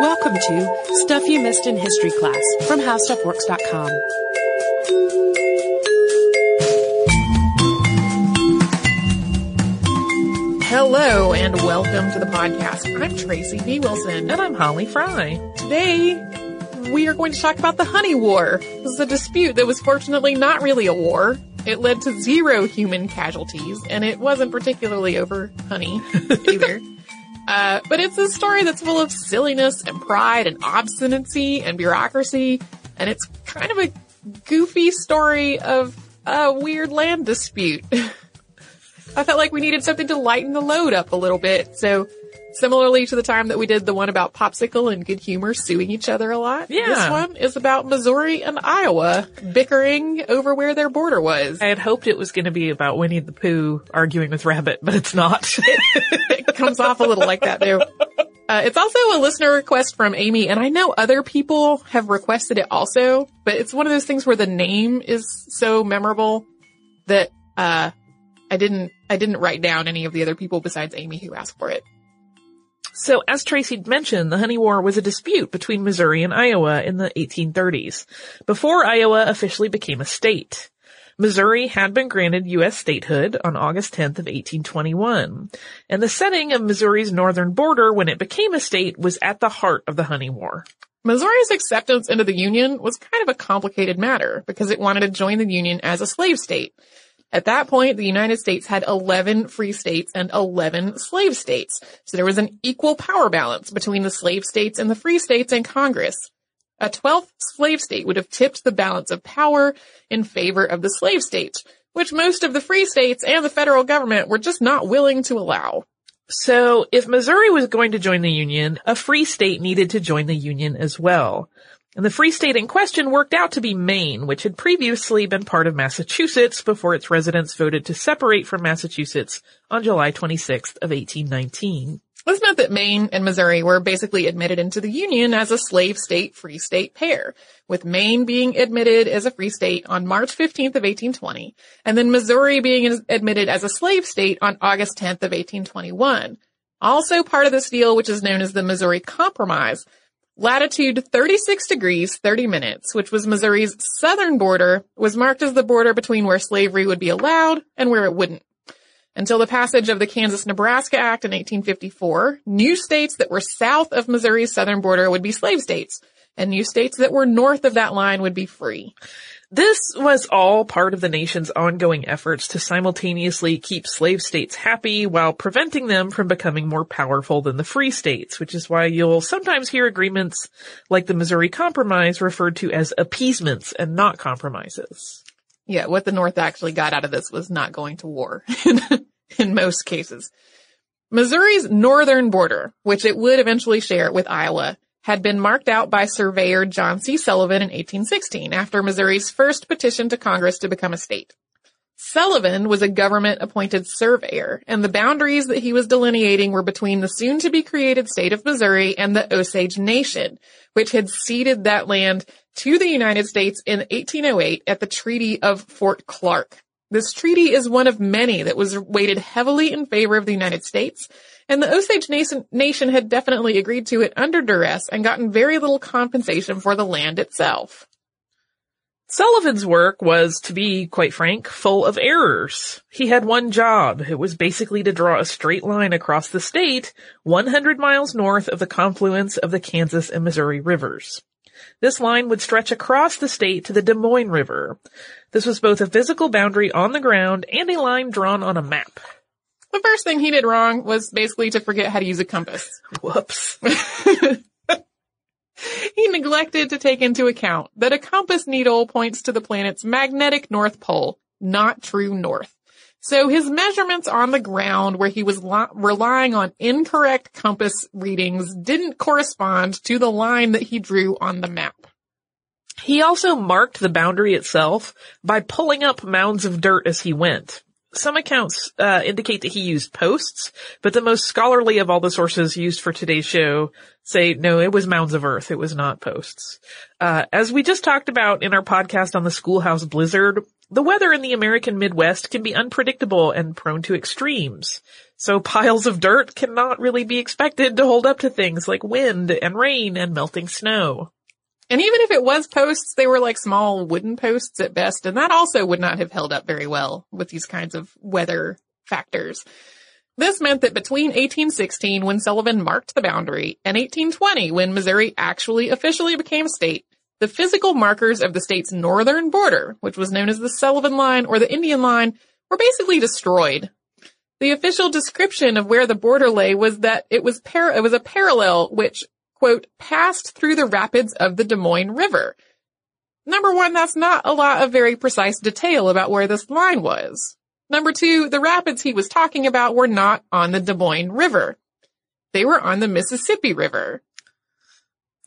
Welcome to Stuff You Missed in History Class from HowStuffWorks.com. Hello and welcome to the podcast. I'm Tracy V. Wilson. And I'm Holly Fry. Today, we are going to talk about the Honey War. This is a dispute that was fortunately not really a war. It led to zero human casualties, and it wasn't particularly over honey either. Uh, but it's a story that's full of silliness and pride and obstinacy and bureaucracy, and it's kind of a goofy story of a weird land dispute. I felt like we needed something to lighten the load up a little bit, so similarly to the time that we did the one about Popsicle and Good Humor suing each other a lot, Yeah. this one is about Missouri and Iowa bickering over where their border was. I had hoped it was going to be about Winnie the Pooh arguing with Rabbit, but it's not. it comes off a little like that though. Uh, it's also a listener request from Amy, and I know other people have requested it also, but it's one of those things where the name is so memorable that, uh, I didn't, I didn't write down any of the other people besides Amy who asked for it. So as Tracy mentioned, the Honey War was a dispute between Missouri and Iowa in the 1830s, before Iowa officially became a state. Missouri had been granted U.S. statehood on August 10th of 1821, and the setting of Missouri's northern border when it became a state was at the heart of the Honey War. Missouri's acceptance into the Union was kind of a complicated matter because it wanted to join the Union as a slave state. At that point, the United States had 11 free states and 11 slave states. So there was an equal power balance between the slave states and the free states in Congress. A 12th slave state would have tipped the balance of power in favor of the slave states, which most of the free states and the federal government were just not willing to allow. So if Missouri was going to join the Union, a free state needed to join the Union as well. And the free state in question worked out to be Maine, which had previously been part of Massachusetts before its residents voted to separate from Massachusetts on July 26th of 1819. This meant that Maine and Missouri were basically admitted into the Union as a slave state free state pair, with Maine being admitted as a free state on March 15th of 1820, and then Missouri being admitted as a slave state on August 10th of 1821. Also part of this deal, which is known as the Missouri Compromise, latitude 36 degrees 30 minutes, which was Missouri's southern border, was marked as the border between where slavery would be allowed and where it wouldn't. Until the passage of the Kansas-Nebraska Act in 1854, new states that were south of Missouri's southern border would be slave states, and new states that were north of that line would be free. This was all part of the nation's ongoing efforts to simultaneously keep slave states happy while preventing them from becoming more powerful than the free states, which is why you'll sometimes hear agreements like the Missouri Compromise referred to as appeasements and not compromises. Yeah, what the North actually got out of this was not going to war in, most cases. Missouri's northern border, which it would eventually share with Iowa, had been marked out by surveyor John C. Sullivan in 1816 after Missouri's first petition to Congress to become a state. Sullivan was a government appointed surveyor, and the boundaries that he was delineating were between the soon to be created state of Missouri and the Osage Nation, which had ceded that land to the United States in 1808 at the Treaty of Fort Clark. This treaty is one of many that was weighted heavily in favor of the United States, and the Osage nation, had definitely agreed to it under duress and gotten very little compensation for the land itself. Sullivan's work was, to be quite frank, full of errors. He had one job. It was basically to draw a straight line across the state 100 miles north of the confluence of the Kansas and Missouri rivers. This line would stretch across the state to the Des Moines River. This was both a physical boundary on the ground and a line drawn on a map. The first thing he did wrong was basically to forget how to use a compass. Whoops. He neglected to take into account that a compass needle points to the planet's magnetic north pole, not true north. So his measurements on the ground where he was li- relying on incorrect compass readings didn't correspond to the line that he drew on the map. He also marked the boundary itself by pulling up mounds of dirt as he went. Some accounts uh, indicate that he used posts, but the most scholarly of all the sources used for today's show say no, it was mounds of earth. It was not posts. Uh, as we just talked about in our podcast on the schoolhouse blizzard, the weather in the American Midwest can be unpredictable and prone to extremes. So piles of dirt cannot really be expected to hold up to things like wind and rain and melting snow. And even if it was posts, they were like small wooden posts at best, and that also would not have held up very well with these kinds of weather factors. This meant that between 1816, when Sullivan marked the boundary, and 1820, when Missouri actually officially became a state, the physical markers of the state's northern border, which was known as the Sullivan Line or the Indian Line, were basically destroyed. The official description of where the border lay was that it was par- it was a parallel which quote, passed through the rapids of the Des Moines River. Number one, that's not a lot of very precise detail about where this line was. Number two, the rapids he was talking about were not on the Des Moines River. They were on the Mississippi River.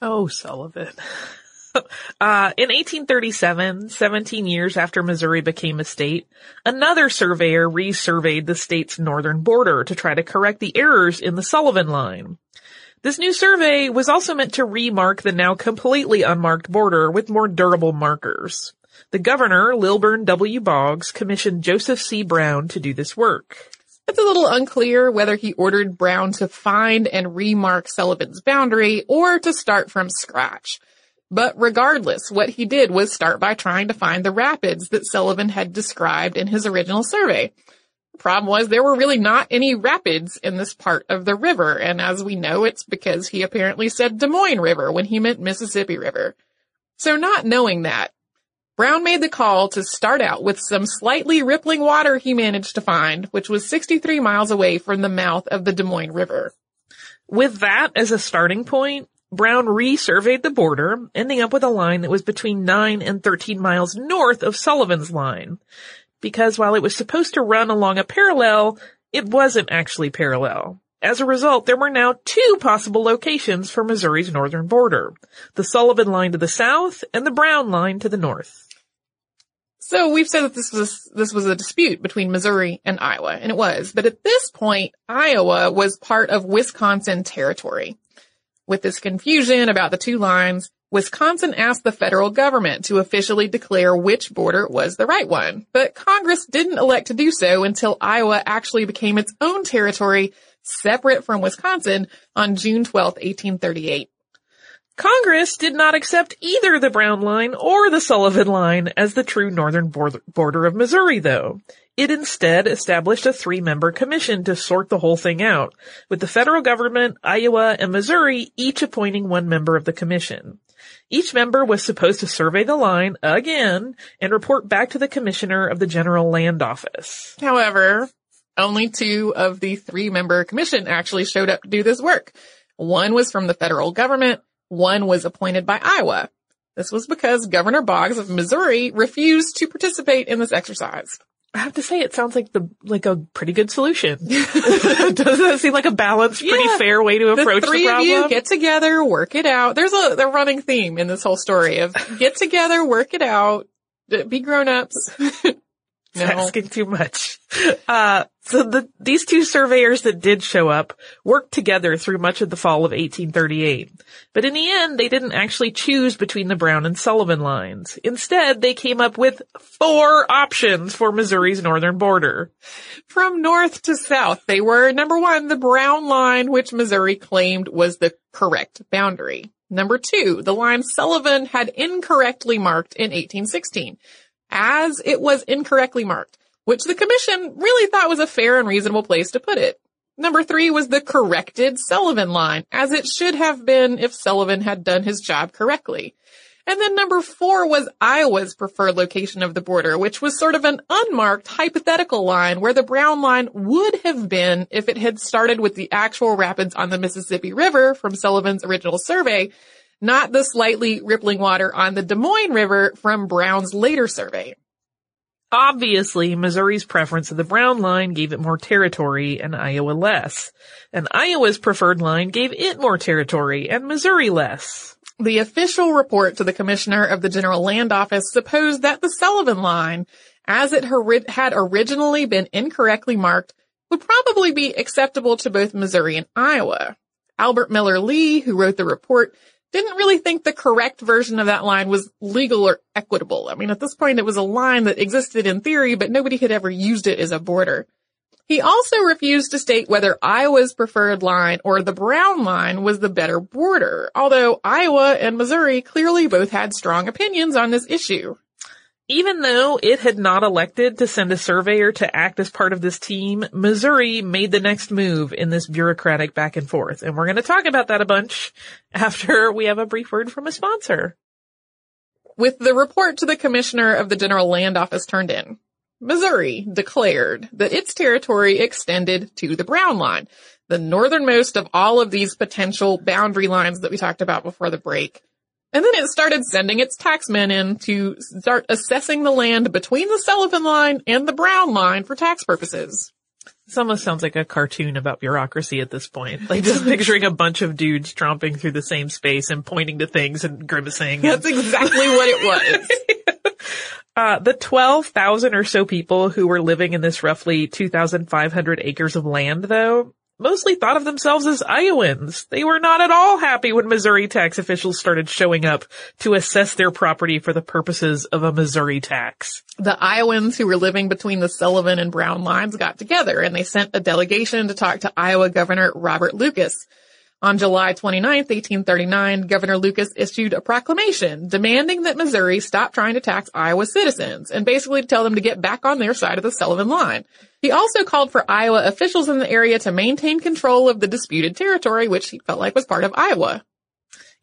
Oh, Sullivan. Uh, in 1837, 17 years after Missouri became a state, another surveyor resurveyed the state's northern border to try to correct the errors in the Sullivan line. This new survey was also meant to remark the now completely unmarked border with more durable markers. The governor, Lilburn W. Boggs, commissioned Joseph C. Brown to do this work. It's a little unclear whether he ordered Brown to find and remark Sullivan's boundary or to start from scratch. But regardless, what he did was start by trying to find the rapids that Sullivan had described in his original survey. Problem was there were really not any rapids in this part of the river, and as we know, it's because he apparently said Des Moines River when he meant Mississippi River. So not knowing that, Brown made the call to start out with some slightly rippling water he managed to find, which was 63 miles away from the mouth of the Des Moines River. With that as a starting point, Brown resurveyed the border, ending up with a line that was between 9 and 13 miles north of Sullivan's line because while it was supposed to run along a parallel, it wasn't actually parallel. As a result, there were now two possible locations for Missouri's northern border. The Sullivan line to the south and the Brown line to the north. So we've said that this was, this was a dispute between Missouri and Iowa, and it was. But at this point, Iowa was part of Wisconsin territory. With this confusion about the two lines, Wisconsin asked the federal government to officially declare which border was the right one, but Congress didn't elect to do so until Iowa actually became its own territory separate from Wisconsin on June 12, 1838. Congress did not accept either the Brown Line or the Sullivan Line as the true northern border of Missouri, though. It instead established a three-member commission to sort the whole thing out, with the federal government, Iowa, and Missouri each appointing one member of the commission. Each member was supposed to survey the line again and report back to the commissioner of the General Land Office. However, only two of the three member commission actually showed up to do this work. One was from the federal government, one was appointed by Iowa. This was because Governor Boggs of Missouri refused to participate in this exercise. I have to say, it sounds like the like a pretty good solution. Doesn't that seem like a balanced, pretty yeah. fair way to approach the, three the problem? Of you get together, work it out. There's a the running theme in this whole story of get together, work it out, be grown ups. no. asking too much. Uh, so the, these two surveyors that did show up worked together through much of the fall of 1838. But in the end, they didn't actually choose between the Brown and Sullivan lines. Instead, they came up with four options for Missouri's northern border. From north to south, they were number one, the Brown line, which Missouri claimed was the correct boundary. Number two, the line Sullivan had incorrectly marked in 1816 as it was incorrectly marked, which the commission really thought was a fair and reasonable place to put it. Number three was the corrected Sullivan line, as it should have been if Sullivan had done his job correctly. And then number four was Iowa's preferred location of the border, which was sort of an unmarked hypothetical line where the Brown line would have been if it had started with the actual rapids on the Mississippi River from Sullivan's original survey, not the slightly rippling water on the Des Moines River from Brown's later survey. Obviously, Missouri's preference of the Brown line gave it more territory and Iowa less. And Iowa's preferred line gave it more territory and Missouri less. The official report to the Commissioner of the General Land Office supposed that the Sullivan line, as it had originally been incorrectly marked, would probably be acceptable to both Missouri and Iowa. Albert Miller Lea, who wrote the report, didn't really think the correct version of that line was legal or equitable. I mean, at this point, it was a line that existed in theory, but nobody had ever used it as a border. He also refused to state whether Iowa's preferred line or the Brown line was the better border, although Iowa and Missouri clearly both had strong opinions on this issue. Even though it had not elected to send a surveyor to act as part of this team, Missouri made the next move in this bureaucratic back and forth. And we're going to talk about that a bunch after we have a brief word from a sponsor. With the report to the commissioner of the General Land Office turned in, Missouri declared that its territory extended to the Brown Line, the northernmost of all of these potential boundary lines that we talked about before the break. And then it started sending its taxmen in to start assessing the land between the Sullivan Line and the Brown Line for tax purposes. This almost sounds like a cartoon about bureaucracy at this point. Like just picturing a bunch of dudes tromping through the same space and pointing to things and grimacing. That's exactly what it was. Uh, the 12,000 or so people who were living in this roughly 2,500 acres of land, though, mostly thought of themselves as Iowans. They were not at all happy when Missouri tax officials started showing up to assess their property for the purposes of a Missouri tax. the Iowans who were living between the Sullivan and Brown lines got together and they sent a delegation to talk to Iowa Governor Robert Lucas. On July 29, 1839, Governor Lucas issued a proclamation demanding that Missouri stop trying to tax Iowa citizens and basically tell them to get back on their side of the Sullivan line. He also called for Iowa officials in the area to maintain control of the disputed territory, which he felt like was part of Iowa.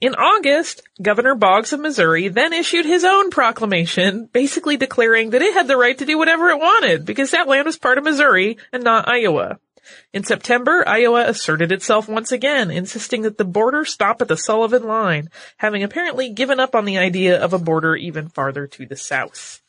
In August, Governor Boggs of Missouri then issued his own proclamation, basically declaring that it had the right to do whatever it wanted because that land was part of Missouri and not Iowa. In September, Iowa asserted itself once again, insisting that the border stop at the Sullivan Line, having apparently given up on the idea of a border even farther to the south.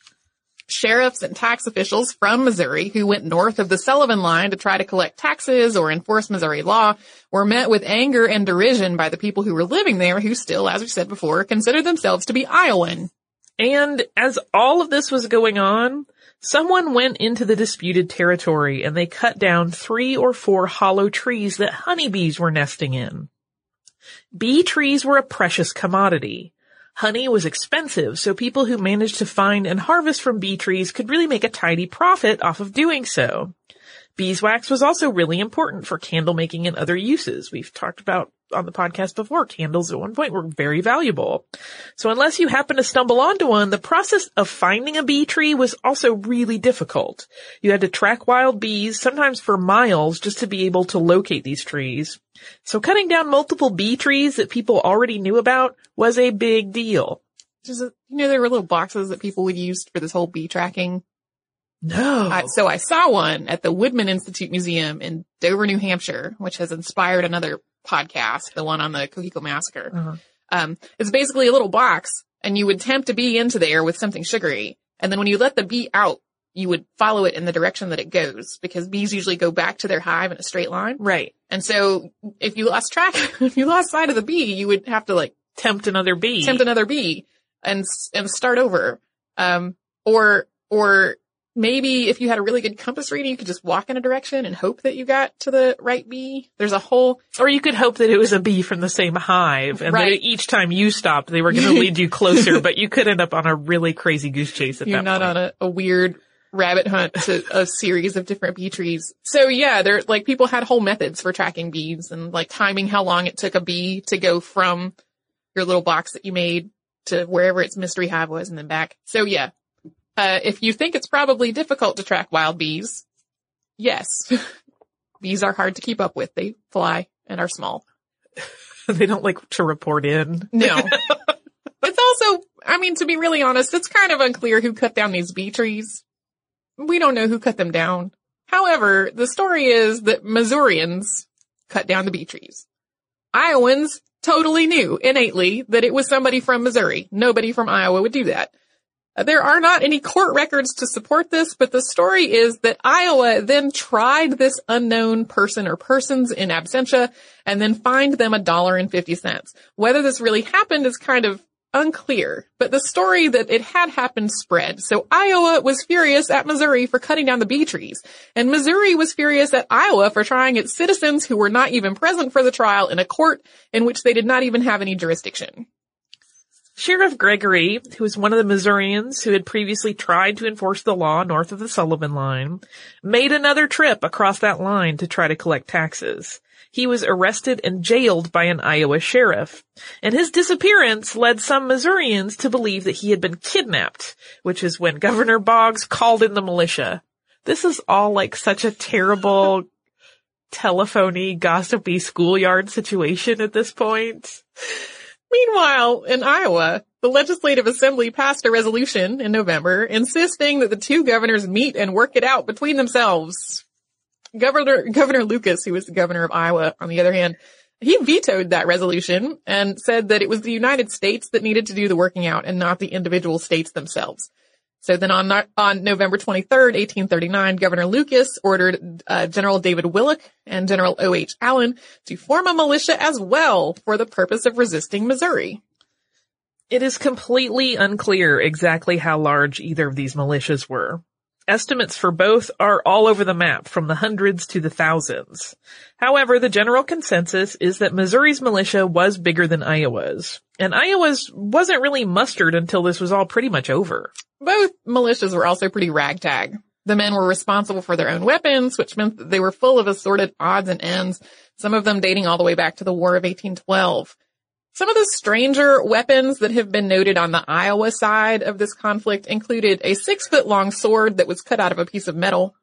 sheriffs and tax officials from Missouri who went north of the Sullivan line to try to collect taxes or enforce Missouri law were met with anger and derision by the people who were living there who still, as we said before, considered themselves to be Iowan. And as all of this was going on, someone went into the disputed territory and they cut down three or four hollow trees that honeybees were nesting in. Bee trees were a precious commodity. Honey was expensive, so people who managed to find and harvest from bee trees could really make a tidy profit off of doing so. Beeswax was also really important for candle making and other uses. We've talked about on the podcast before, candles at one point were very valuable. So unless you happen to stumble onto one, the process of finding a bee tree was also really difficult. You had to track wild bees, sometimes for miles, just to be able to locate these trees. So cutting down multiple bee trees that people already knew about was a big deal. Just, you know, there were little boxes that people would use for this whole bee tracking. No. I, so I saw one at the Woodman Institute Museum in Dover, New Hampshire, which has inspired another podcast, the one on the Cocheco Massacre. Uh-huh. Um, it's basically a little box and you would tempt a bee into there with something sugary. And then when you let the bee out, you would follow it in the direction that it goes because bees usually go back to their hive in a straight line. Right. And so if you lost track, if you lost sight of the bee, you would have to like Tempt another bee. tempt another bee and, and start over. Um, or, or maybe if you had a really good compass reading, you could just walk in a direction and hope that you got to the right bee. There's a whole, Or you could hope that it was a bee from the same hive and Right. that each time you stopped, they were going to lead you closer, but you could end up on a really crazy goose chase at you're that not point. on a, a weird rabbit hunt to a series of different bee trees. So yeah, there, like people had whole methods for tracking bees and like timing how long it took a bee to go from your little box that you made to wherever its mystery hive was and then back. So yeah, uh, if you think it's probably difficult to track wild bees, yes, bees are hard to keep up with. They fly and are small. they don't like to report in. No. it's also, I mean, to be really honest, it's kind of unclear who cut down these bee trees. We don't know who cut them down. However, the story is that Missourians cut down the bee trees. Iowans totally knew innately that it was somebody from Missouri. Nobody from Iowa would do that. There are not any court records to support this, but the story is that Iowa then tried this unknown person or persons in absentia and then fined them a dollar and fifty cents. Whether this really happened is kind of unclear, but the story that it had happened spread. So Iowa was furious at Missouri for cutting down the bee trees, and Missouri was furious at Iowa for trying its citizens who were not even present for the trial in a court in which they did not even have any jurisdiction. Sheriff Gregory, who was one of the Missourians who had previously tried to enforce the law north of the Sullivan line, made another trip across that line to try to collect taxes. He was arrested and jailed by an Iowa sheriff, and his disappearance led some Missourians to believe that he had been kidnapped, which is when Governor Boggs called in the militia. This is all like such a terrible telephony, gossipy schoolyard situation at this point. Meanwhile, in Iowa, the Legislative Assembly passed a resolution in November insisting that the two governors meet and work it out between themselves. Governor, Governor Lucas, who was the governor of Iowa, on the other hand, he vetoed that resolution and said that it was the United States that needed to do the working out and not the individual states themselves. So then on, on November 23rd, 1839, Governor Lucas ordered uh, General David Willock and General O.H. Allen to form a militia as well for the purpose of resisting Missouri. It is completely unclear exactly how large either of these militias were. Estimates for both are all over the map, from the hundreds to the thousands. However, the general consensus is that Missouri's militia was bigger than Iowa's, and Iowa's wasn't really mustered until this was all pretty much over. Both militias were also pretty ragtag. The men were responsible for their own weapons, which meant that they were full of assorted odds and ends, some of them dating all the way back to the War of 1812. Some of the stranger weapons that have been noted on the Iowa side of this conflict included a six foot long sword that was cut out of a piece of metal,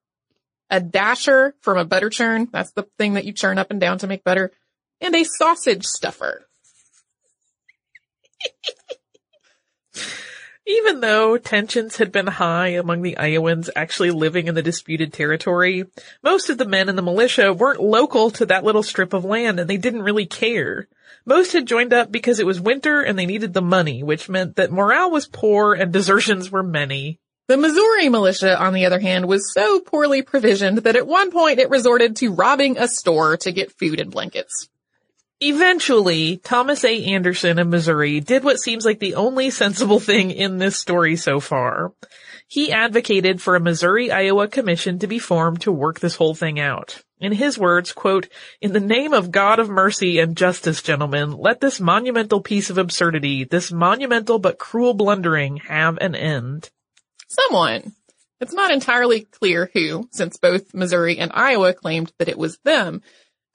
a dasher from a butter churn, that's the thing that you churn up and down to make butter, and a sausage stuffer. Even though tensions had been high among the Iowans actually living in the disputed territory, most of the men in the militia weren't local to that little strip of land and they didn't really care. Most had joined up because it was winter and they needed the money, which meant that morale was poor and desertions were many. The Missouri militia, on the other hand, was so poorly provisioned that at one point it resorted to robbing a store to get food and blankets. Eventually, Thomas A. Anderson of Missouri did what seems like the only sensible thing in this story so far. He advocated for a Missouri-Iowa commission to be formed to work this whole thing out. In his words, quote, in the name of God of mercy and justice, gentlemen, let this monumental piece of absurdity, this monumental but cruel blundering have an end. Someone. It's not entirely clear who, since both Missouri and Iowa claimed that it was them,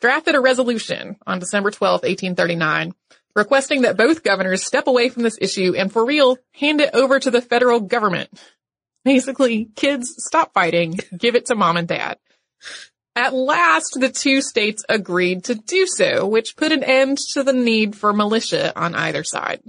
drafted a resolution on December 12, 1839, requesting that both governors step away from this issue and for real, hand it over to the federal government. Basically, kids, stop fighting, give it to mom and dad. At last, the two states agreed to do so, which put an end to the need for militia on either side.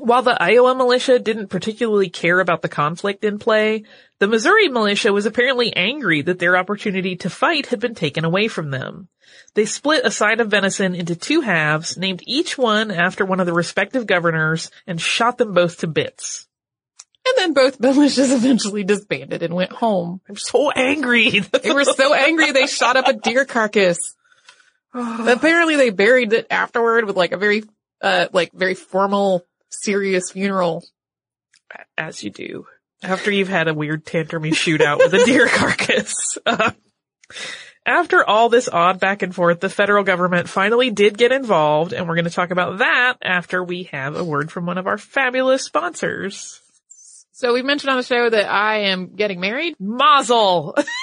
While the Iowa militia didn't particularly care about the conflict in play, the Missouri militia was apparently angry that their opportunity to fight had been taken away from them. They split a side of venison into two halves, named each one after one of the respective governors, and shot them both to bits. And then both militias eventually disbanded and went home. I'm so angry. they were so angry they shot up a deer carcass. Apparently they buried it afterward with like a very, uh, like very formal, serious funeral. As you do. After you've had a weird tantrumy shootout with a deer carcass. Uh, after all this odd back and forth, the federal government finally did get involved, and we're going to talk about that after we have a word from one of our fabulous sponsors. So we mentioned on the show that I am getting married. Mazel!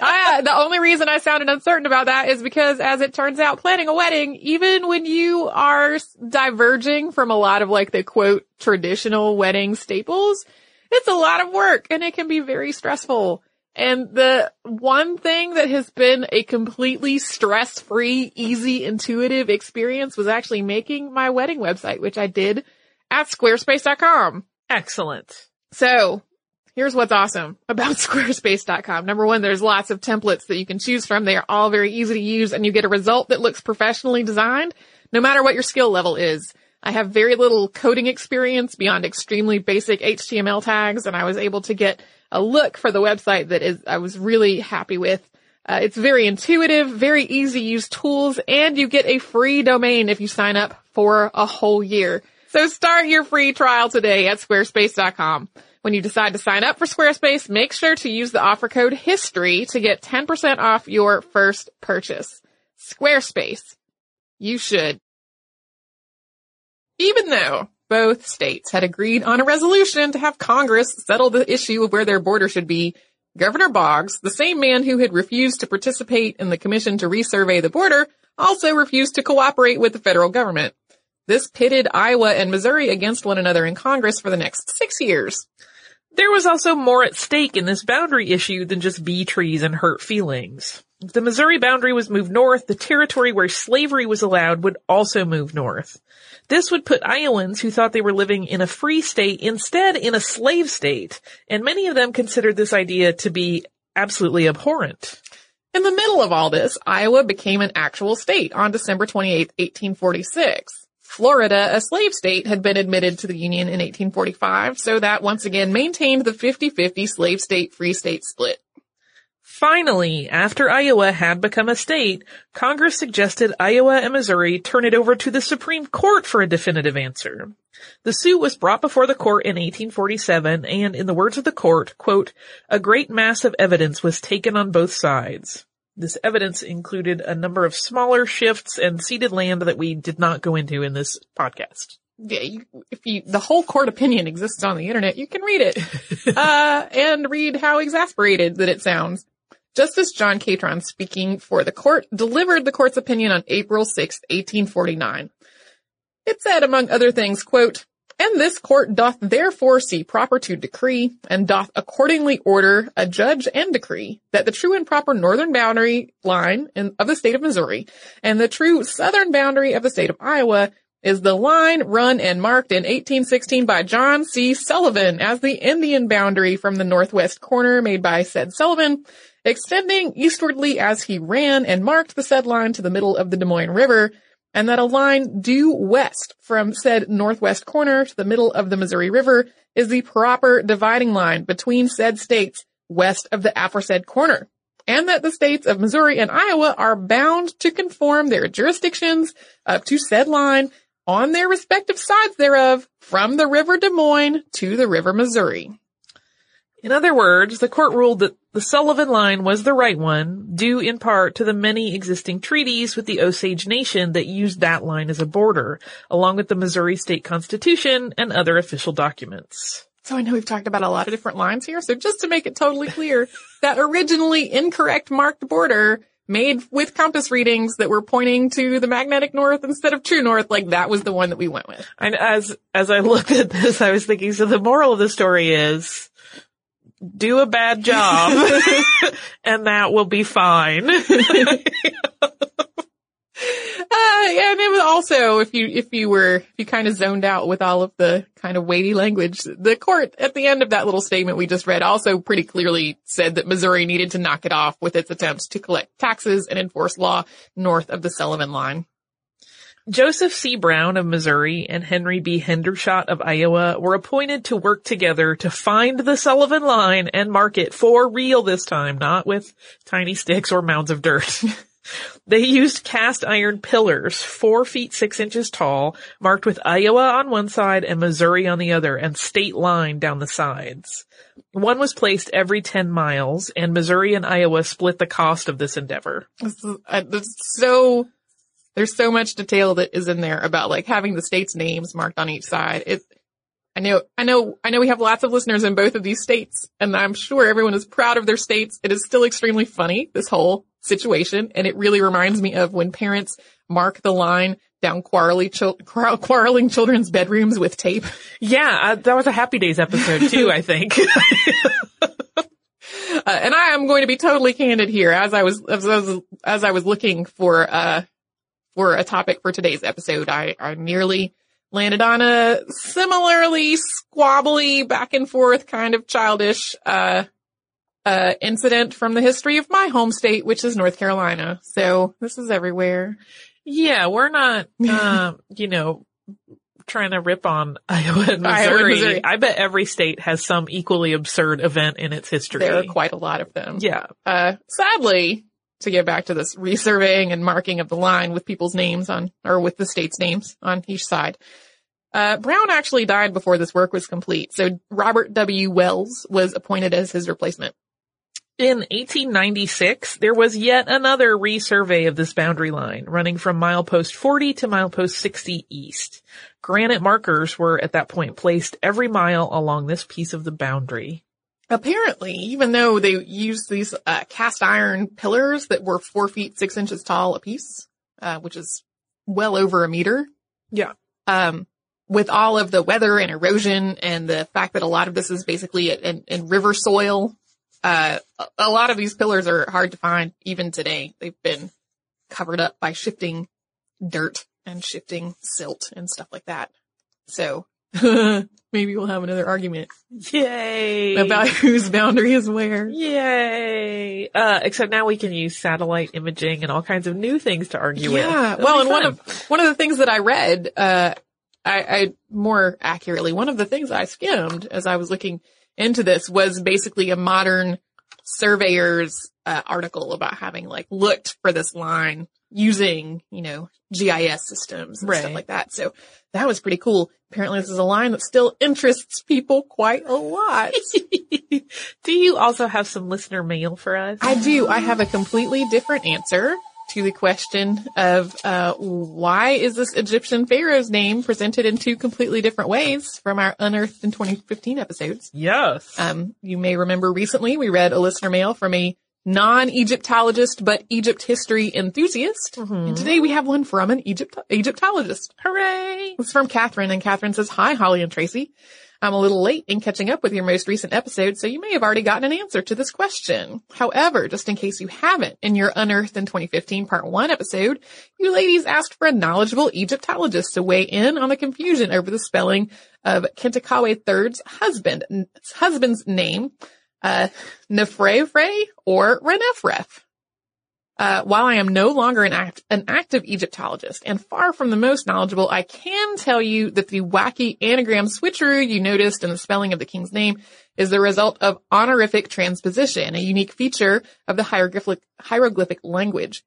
I, the only reason I sounded uncertain about that is because as it turns out, planning a wedding, even when you are diverging from a lot of like the quote traditional wedding staples, it's a lot of work and it can be very stressful. And the one thing that has been a completely stress-free, easy, intuitive experience was actually making my wedding website, which I did at squarespace.com. Excellent. So here's what's awesome about squarespace.com. Number one, there's lots of templates that you can choose from. They are all very easy to use and you get a result that looks professionally designed no matter what your skill level is. I have very little coding experience beyond extremely basic HTML tags and I was able to get a look for the website that is, I was really happy with. Uh, it's very intuitive, very easy to use tools, and you get a free domain if you sign up for a whole year. So start your free trial today at squarespace.com. When you decide to sign up for Squarespace, make sure to use the offer code HISTORY to get 10% off your first purchase. Squarespace. You should. Even though both states had agreed on a resolution to have Congress settle the issue of where their border should be, Governor Boggs, the same man who had refused to participate in the commission to resurvey the border, also refused to cooperate with the federal government. This pitted Iowa and Missouri against one another in Congress for the next six years. There was also more at stake in this boundary issue than just bee trees and hurt feelings. If the Missouri boundary was moved north, the territory where slavery was allowed would also move north. This would put Iowans who thought they were living in a free state instead in a slave state, and many of them considered this idea to be absolutely abhorrent. In the middle of all this, Iowa became an actual state on December 28, 1846. Florida, a slave state, had been admitted to the Union in 1845, so that once again maintained the 50-50 slave state free state split. Finally, after Iowa had become a state, Congress suggested Iowa and Missouri turn it over to the Supreme Court for a definitive answer. The suit was brought before the court in 1847 and, in the words of the court, quote, a great mass of evidence was taken on both sides. This evidence included a number of smaller shifts and ceded land that we did not go into in this podcast. Yeah, you, if you, the whole court opinion exists on the internet, you can read it, uh, and read how exasperated that it sounds. Justice John Catron, speaking for the court, delivered the court's opinion on April 6, 1849. It said, among other things, quote, and this court doth therefore see proper to decree, and doth accordingly order, adjudge, and decree, that the true and proper northern boundary line in, of the state of Missouri, and the true southern boundary of the state of Iowa, is the line run and marked in 1816 by John C. Sullivan as the Indian boundary from the northwest corner made by said Sullivan, extending eastwardly as he ran and marked the said line to the middle of the Des Moines River, and that a line due west from said northwest corner to the middle of the Missouri River is the proper dividing line between said states west of the aforesaid corner, and that the states of Missouri and Iowa are bound to conform their jurisdictions up to said line on their respective sides thereof from the River Des Moines to the River Missouri. In other words, the court ruled that the Sullivan line was the right one, due in part to the many existing treaties with the Osage Nation that used that line as a border, along with the Missouri State Constitution and other official documents. So I know we've talked about a lot of different lines here, so just to make it totally clear, that originally incorrect marked border made with compass readings that were pointing to the magnetic north instead of true north, like that was the one that we went with. And as, as I looked at this, I was thinking, so the moral of the story is, do a bad job and that will be fine. Uh, and it was also, if you, if you were, if you kind of zoned out with all of the kind of weighty language, the court at the end of that little statement we just read also pretty clearly said that Missouri needed to knock it off with its attempts to collect taxes and enforce law north of the Sullivan line. Joseph C. Brown of Missouri and Henry B. Hendershot of Iowa were appointed to work together to find the Sullivan line and mark it for real this time, not with tiny sticks or mounds of dirt. they used cast iron pillars, four feet six inches tall, marked with Iowa on one side and Missouri on the other, and state line down the sides. One was placed every 10 miles, and Missouri and Iowa split the cost of this endeavor. This is, uh, this is so there's so much detail that is in there about like having the states' names marked on each side. It, I know, I know, I know we have lots of listeners in both of these states and I'm sure everyone is proud of their states. It is still extremely funny, this whole situation. And it really reminds me of when parents mark the line down quarreling, quarreling children's bedrooms with tape. Yeah, uh, that was a Happy Days episode too, I think. uh, and I am going to be totally candid here as I was, as I was, as I was looking for, uh, for a topic for today's episode. I, I nearly landed on a similarly squabbly back and forth kind of childish, uh, uh, incident from the history of my home state, which is North Carolina. So this is everywhere. Yeah, we're not, uh, you know, trying to rip on Iowa and Missouri. Iowa Missouri. I bet every state has some equally absurd event in its history. There are quite a lot of them. Yeah. Uh, sadly, to get back to this resurveying and marking of the line with people's names on, or with the state's names on each side. Uh, Brown actually died before this work was complete, so Robert W. Wells was appointed as his replacement. In 1896, there was yet another resurvey of this boundary line, running from milepost 40 to milepost 60 east. Granite markers were at that point placed every mile along this piece of the boundary. Apparently, even though they used these uh, cast iron pillars that were four feet six inches tall apiece, uh, which is well over a meter, Yeah. um, with all of the weather and erosion and the fact that a lot of this is basically in, in river soil, uh, a- a lot of these pillars are hard to find even today. They've been covered up by shifting dirt and shifting silt and stuff like that. So maybe we'll have another argument Yay! about whose boundary is where. Yay! Uh, except now we can use satellite imaging and all kinds of new things to argue with. Yeah. Well, and one of one of the things that I read, uh, I, I more accurately, one of the things I skimmed as I was looking into this was basically a modern surveyor's uh, article about having like looked for this line using, you know, GIS systems and stuff like that. So that was pretty cool. Apparently this is a line that still interests people quite a lot. Do you also have some listener mail for us? I do. I have a completely different answer to the question of uh, why is this Egyptian pharaoh's name presented in two completely different ways from our Unearthed in 2015 episodes. yes. Um, you may remember recently we read a listener mail from a non-Egyptologist but Egypt history enthusiast, mm-hmm. and today we have one from an Egypt Egyptologist. Hooray! It's from Catherine, and Catherine says, Hi, Holly and Tracy. I'm a little late in catching up with your most recent episode, so you may have already gotten an answer to this question. However, just in case you haven't, in your Unearthed in 2015 Part 1 episode, you ladies asked for a knowledgeable Egyptologist to weigh in on the confusion over the spelling of Khentkaus III's husband, husband's name, uh, Nefrefre or Renefref. Uh, while I am no longer an, act, an active Egyptologist and far from the most knowledgeable, I can tell you that the wacky anagram switcheroo you noticed in the spelling of the king's name is the result of honorific transposition, a unique feature of the hieroglyphic, hieroglyphic language.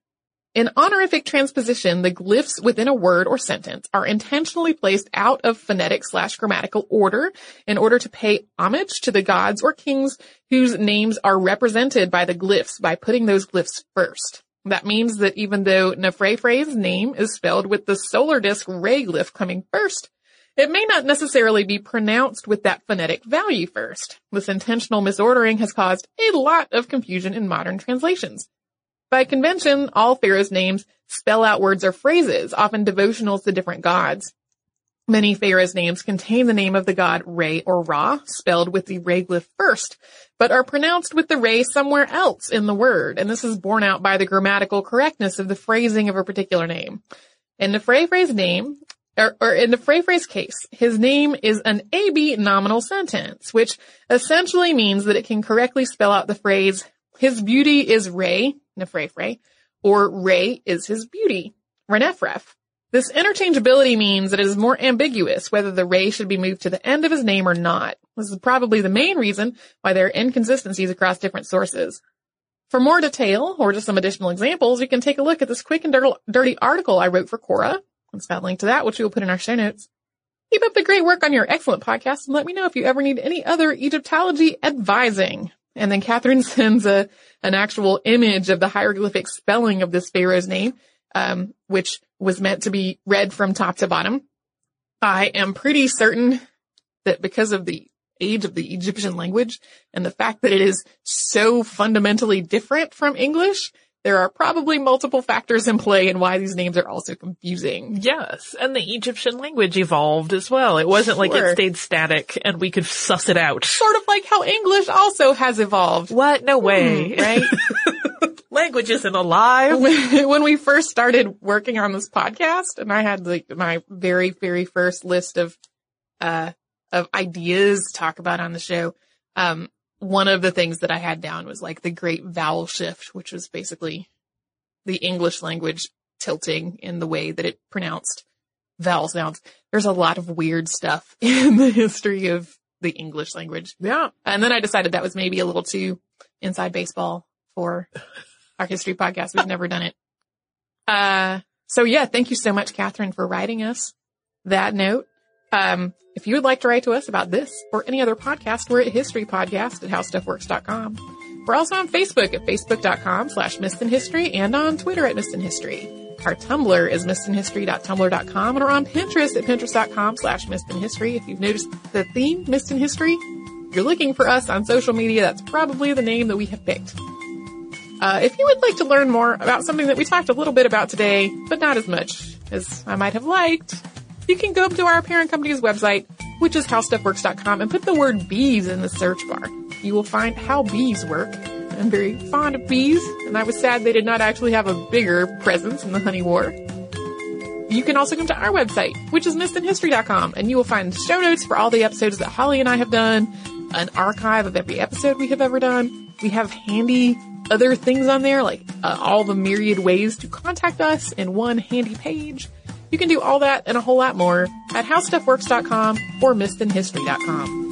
In honorific transposition, the glyphs within a word or sentence are intentionally placed out of phonetic slash grammatical order in order to pay homage to the gods or kings whose names are represented by the glyphs by putting those glyphs first. That means that even though Nefrefre's name is spelled with the solar disk ray glyph coming first, it may not necessarily be pronounced with that phonetic value first. This intentional misordering has caused a lot of confusion in modern translations. By convention, all pharaohs' names spell out words or phrases, often devotionals to different gods. Many pharaohs' names contain the name of the god Re or Ra, spelled with the Re glyph first, but are pronounced with the Re somewhere else in the word, and this is borne out by the grammatical correctness of the phrasing of a particular name. In Nefrefre's name, or, or in Nefrefre's case, his name is an AB nominal sentence, which essentially means that it can correctly spell out the phrase, his beauty is Re, Nefrefre, or Re is his beauty, Renefref. This interchangeability means that it is more ambiguous whether the Ray should be moved to the end of his name or not. This is probably the main reason why there are inconsistencies across different sources. For more detail or just some additional examples, you can take a look at this quick and dirty article I wrote for Quora. It's got a link to that, which we will put in our show notes. Keep up the great work on your excellent podcast and let me know if you ever need any other Egyptology advising. And then Catherine sends a, an actual image of the hieroglyphic spelling of this pharaoh's name, um, which was meant to be read from top to bottom. I am pretty certain that because of the age of the Egyptian language and the fact that it is so fundamentally different from English, there are probably multiple factors in play and why these names are also confusing. Yes, and the Egyptian language evolved as well. It wasn't like it stayed static and we could suss it out. Sort of like how English also has evolved. What? No way. Hmm, right? Language isn't alive. when when we first started working on this podcast and I had like my very, very first list of, uh, of ideas to talk about on the show, um, one of the things that I had down was like the great vowel shift, which was basically the English language tilting in the way that it pronounced vowel sounds. There's a lot of weird stuff in the history of the English language. Yeah. And then I decided that was maybe a little too inside baseball for our history podcast. We've never done it. Uh, so yeah, thank you so much, Catherine, for writing us that note. Um, if you would like to write to us about this or any other podcast, we're at historypodcast at howstuffworks.com. We're also on Facebook at facebook.com slash History and on Twitter at History. Our Tumblr is missedinhistory.tumblr.com and we're on Pinterest at pinterest.com slash History. If you've noticed the theme, in History, you're looking for us on social media, that's probably the name that we have picked. Uh, if you would like to learn more about something that we talked a little bit about today, but not as much as I might have liked, you can go to our parent company's website, which is howstuffworks.com, and put the word bees in the search bar. You will find how bees work. I'm very fond of bees, and I was sad they did not actually have a bigger presence in the honey war. You can also come to our website, which is missedinhistory.com, and you will find show notes for all the episodes that Holly and I have done, an archive of every episode we have ever done. We have handy other things on there, like uh, all the myriad ways to contact us in one handy page. You can do all that and a whole lot more at howstuffworks.com or missedinhistory.com.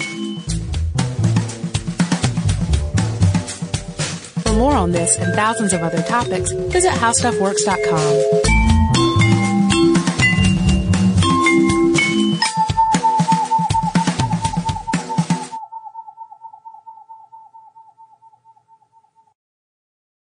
For more on this and thousands of other topics, visit howstuffworks.com.